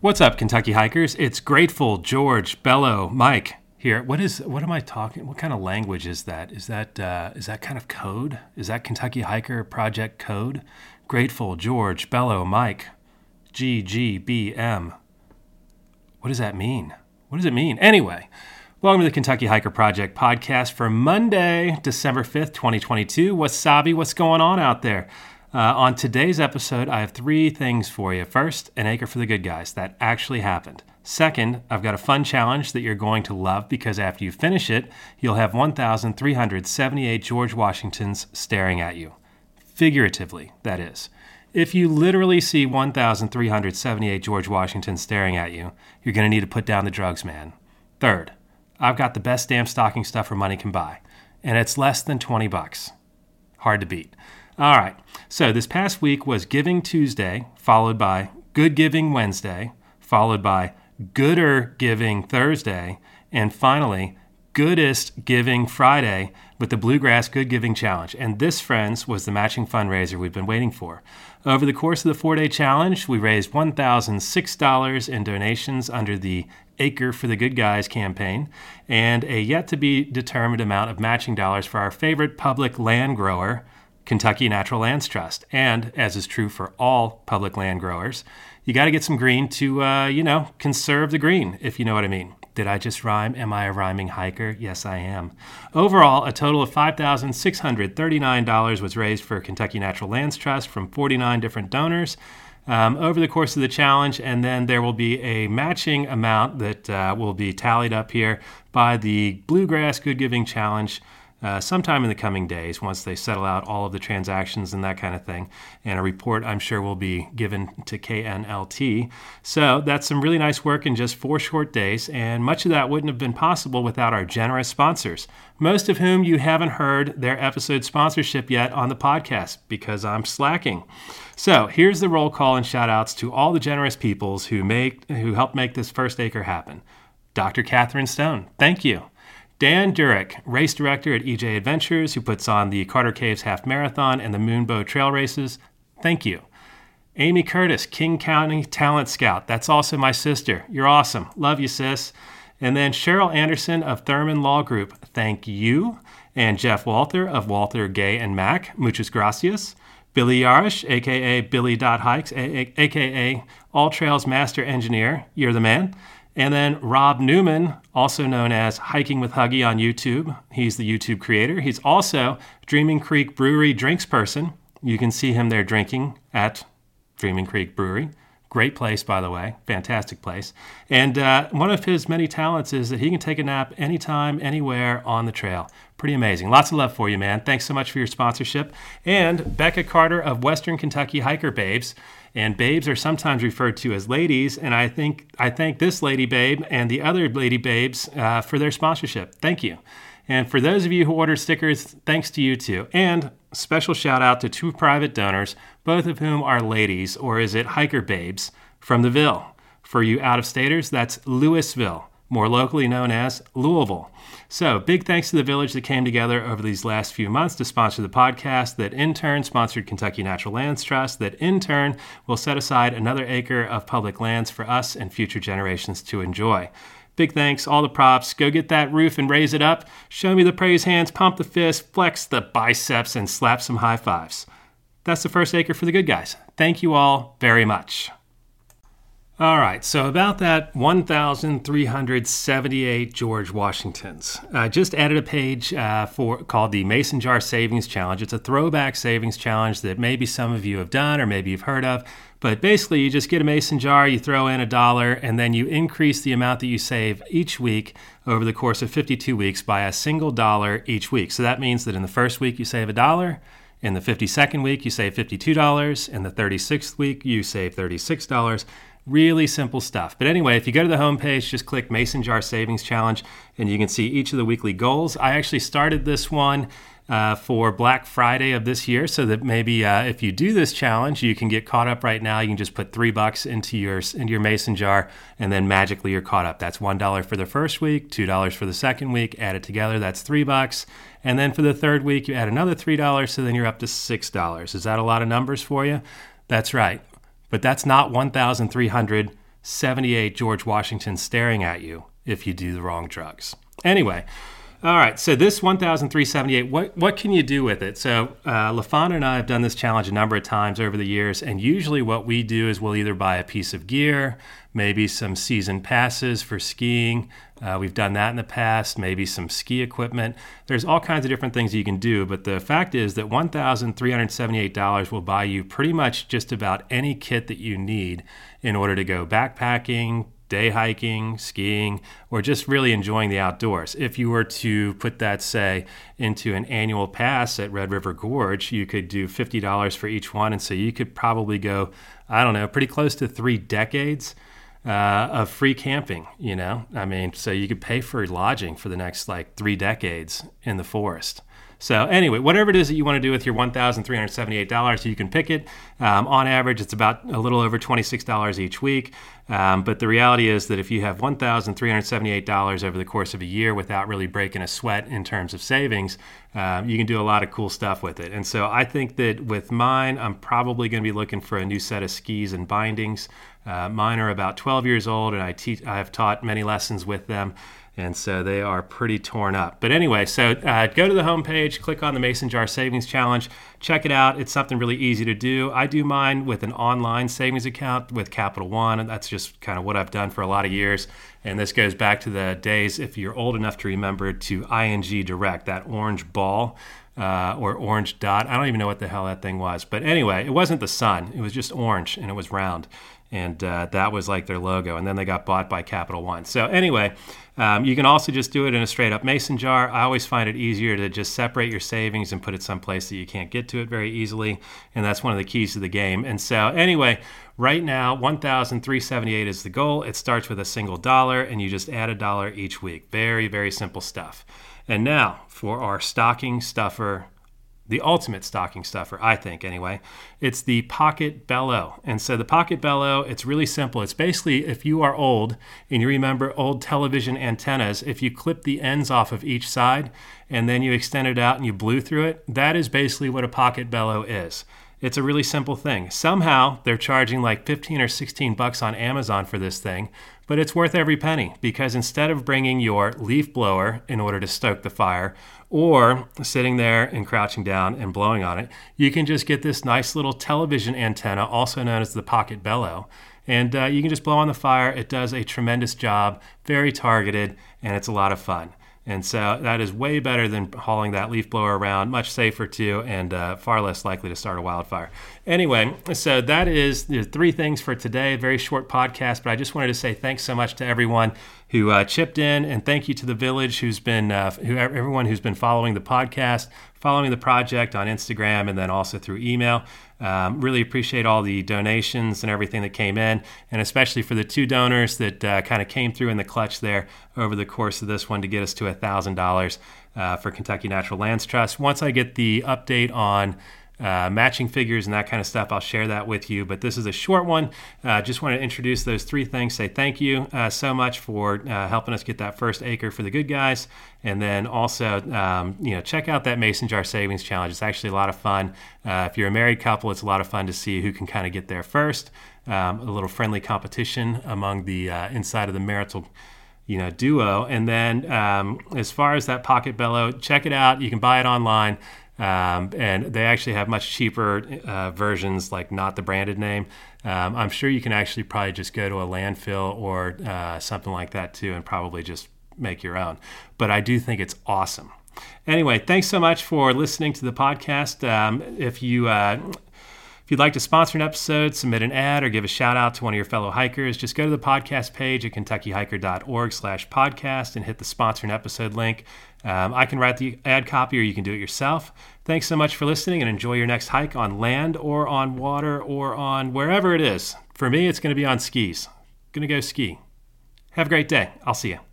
What's up, Kentucky hikers? It's Grateful George Bello Mike here. What is what am I talking? What kind of language is that? Is that uh, is that kind of code? Is that Kentucky Hiker Project code? Grateful George Bello Mike GGBM. What does that mean? What does it mean? Anyway, welcome to the Kentucky Hiker Project podcast for Monday, December 5th, 2022. Wasabi, what's going on out there? Uh, on today's episode, I have three things for you. First, an acre for the good guys. That actually happened. Second, I've got a fun challenge that you're going to love because after you finish it, you'll have 1,378 George Washingtons staring at you. Figuratively, that is. If you literally see 1,378 George Washingtons staring at you, you're going to need to put down the drugs, man. Third, I've got the best damn stocking stuffer money can buy, and it's less than 20 bucks. Hard to beat. All right. So this past week was Giving Tuesday, followed by Good Giving Wednesday, followed by Gooder Giving Thursday, and finally Goodest Giving Friday with the Bluegrass Good Giving Challenge. And this, friends, was the matching fundraiser we've been waiting for. Over the course of the four day challenge, we raised $1,006 in donations under the Acre for the Good Guys campaign and a yet to be determined amount of matching dollars for our favorite public land grower, Kentucky Natural Lands Trust. And as is true for all public land growers, you got to get some green to, uh, you know, conserve the green, if you know what I mean. Did I just rhyme? Am I a rhyming hiker? Yes, I am. Overall, a total of $5,639 was raised for Kentucky Natural Lands Trust from 49 different donors. Um, over the course of the challenge, and then there will be a matching amount that uh, will be tallied up here by the Bluegrass Good Giving Challenge uh, sometime in the coming days once they settle out all of the transactions and that kind of thing. And a report, I'm sure, will be given to KNLT. So that's some really nice work in just four short days, and much of that wouldn't have been possible without our generous sponsors, most of whom you haven't heard their episode sponsorship yet on the podcast because I'm slacking. So here's the roll call and shout outs to all the generous peoples who make who helped make this first acre happen. Dr. Catherine Stone, thank you. Dan Durick, race director at EJ Adventures, who puts on the Carter Caves Half Marathon and the Moonbow Trail races. Thank you. Amy Curtis, King County Talent Scout. That's also my sister. You're awesome. Love you, sis. And then Cheryl Anderson of Thurman Law Group. Thank you. And Jeff Walther of Walther Gay and Mack. Muchas gracias. Billy Yarish, aka Billy Dot Hikes, aka All Trails Master Engineer. You're the man. And then Rob Newman, also known as Hiking with Huggy on YouTube. He's the YouTube creator. He's also Dreaming Creek Brewery drinks person. You can see him there drinking at Dreaming Creek Brewery. Great place, by the way. Fantastic place. And uh, one of his many talents is that he can take a nap anytime, anywhere on the trail. Pretty amazing. Lots of love for you, man. Thanks so much for your sponsorship. And Becca Carter of Western Kentucky Hiker Babes. And babes are sometimes referred to as ladies. And I think I thank this lady babe and the other lady babes uh, for their sponsorship. Thank you. And for those of you who ordered stickers, thanks to you too. And special shout out to two private donors, both of whom are ladies, or is it hiker babes, from the Ville. For you out of staters, that's Louisville, more locally known as Louisville. So, big thanks to the village that came together over these last few months to sponsor the podcast, that in turn sponsored Kentucky Natural Lands Trust, that in turn will set aside another acre of public lands for us and future generations to enjoy. Big thanks, all the props. Go get that roof and raise it up. Show me the praise hands, pump the fist, flex the biceps, and slap some high fives. That's the first acre for the good guys. Thank you all very much. All right, so about that 1,378 George Washingtons. I just added a page uh, for called the Mason Jar Savings Challenge. It's a throwback savings challenge that maybe some of you have done or maybe you've heard of. But basically, you just get a mason jar, you throw in a dollar, and then you increase the amount that you save each week over the course of 52 weeks by a single dollar each week. So that means that in the first week, you save a dollar. In the 52nd week, you save $52. In the 36th week, you save $36. Really simple stuff. But anyway, if you go to the homepage, just click Mason Jar Savings Challenge and you can see each of the weekly goals. I actually started this one uh, for Black Friday of this year, so that maybe uh, if you do this challenge, you can get caught up right now. You can just put three bucks into your into your mason jar, and then magically you're caught up. That's one dollar for the first week, two dollars for the second week. Add it together, that's three bucks, and then for the third week, you add another three dollars, so then you're up to six dollars. Is that a lot of numbers for you? That's right. But that's not 1,378 George Washington staring at you if you do the wrong drugs. Anyway, all right, so this 1,378, what, what can you do with it? So, uh, LaFawn and I have done this challenge a number of times over the years, and usually what we do is we'll either buy a piece of gear, maybe some season passes for skiing. Uh, we've done that in the past, maybe some ski equipment. There's all kinds of different things you can do, but the fact is that $1,378 will buy you pretty much just about any kit that you need in order to go backpacking, day hiking, skiing, or just really enjoying the outdoors. If you were to put that, say, into an annual pass at Red River Gorge, you could do $50 for each one. And so you could probably go, I don't know, pretty close to three decades. Uh, of free camping, you know? I mean, so you could pay for lodging for the next like three decades in the forest. So anyway, whatever it is that you want to do with your $1,378, you can pick it. Um, on average, it's about a little over $26 each week. Um, but the reality is that if you have $1,378 over the course of a year without really breaking a sweat in terms of savings, um, you can do a lot of cool stuff with it. And so I think that with mine, I'm probably going to be looking for a new set of skis and bindings. Uh, mine are about 12 years old, and I, teach, I have taught many lessons with them and so they are pretty torn up. But anyway, so uh, go to the homepage, click on the Mason Jar Savings Challenge, check it out. It's something really easy to do. I do mine with an online savings account with Capital One, and that's just kind of what I've done for a lot of years. And this goes back to the days, if you're old enough to remember, to ING Direct, that orange ball. Uh, or orange dot. I don't even know what the hell that thing was. But anyway, it wasn't the sun. It was just orange and it was round and uh, that was like their logo. And then they got bought by Capital One. So anyway, um, you can also just do it in a straight up mason jar. I always find it easier to just separate your savings and put it someplace that you can't get to it very easily, and that's one of the keys to the game. And so anyway, right now 1,378 is the goal. It starts with a single dollar, and you just add a dollar each week. Very very simple stuff. And now for our stocking stuffer the ultimate stocking stuffer, I think anyway. It's the Pocket Bellow. And so the Pocket Bellow, it's really simple. It's basically if you are old and you remember old television antennas, if you clip the ends off of each side and then you extend it out and you blew through it, that is basically what a Pocket Bellow is. It's a really simple thing. Somehow they're charging like 15 or 16 bucks on Amazon for this thing, but it's worth every penny because instead of bringing your leaf blower in order to stoke the fire or sitting there and crouching down and blowing on it, you can just get this nice little television antenna, also known as the pocket bellow. And uh, you can just blow on the fire. It does a tremendous job, very targeted, and it's a lot of fun. And so that is way better than hauling that leaf blower around, much safer too, and uh, far less likely to start a wildfire. Anyway, so that is the three things for today. Very short podcast, but I just wanted to say thanks so much to everyone who uh, chipped in, and thank you to the village who's been, uh, who, everyone who's been following the podcast, following the project on Instagram, and then also through email. Um, really appreciate all the donations and everything that came in, and especially for the two donors that uh, kind of came through in the clutch there over the course of this one to get us to $1,000 uh, for Kentucky Natural Lands Trust. Once I get the update on uh, matching figures and that kind of stuff. I'll share that with you. But this is a short one. Uh, just want to introduce those three things. Say thank you uh, so much for uh, helping us get that first acre for the good guys, and then also um, you know check out that Mason Jar Savings Challenge. It's actually a lot of fun. Uh, if you're a married couple, it's a lot of fun to see who can kind of get there first. Um, a little friendly competition among the uh, inside of the marital you know duo and then um, as far as that pocket bellow check it out you can buy it online um, and they actually have much cheaper uh, versions, like not the branded name. Um, I'm sure you can actually probably just go to a landfill or uh, something like that too, and probably just make your own. But I do think it's awesome. Anyway, thanks so much for listening to the podcast. Um, if you uh, if you'd like to sponsor an episode, submit an ad, or give a shout out to one of your fellow hikers, just go to the podcast page at kentuckyhiker.org slash podcast and hit the sponsor an episode link. Um, I can write the ad copy or you can do it yourself. Thanks so much for listening and enjoy your next hike on land or on water or on wherever it is. For me, it's going to be on skis. Going to go ski. Have a great day. I'll see you.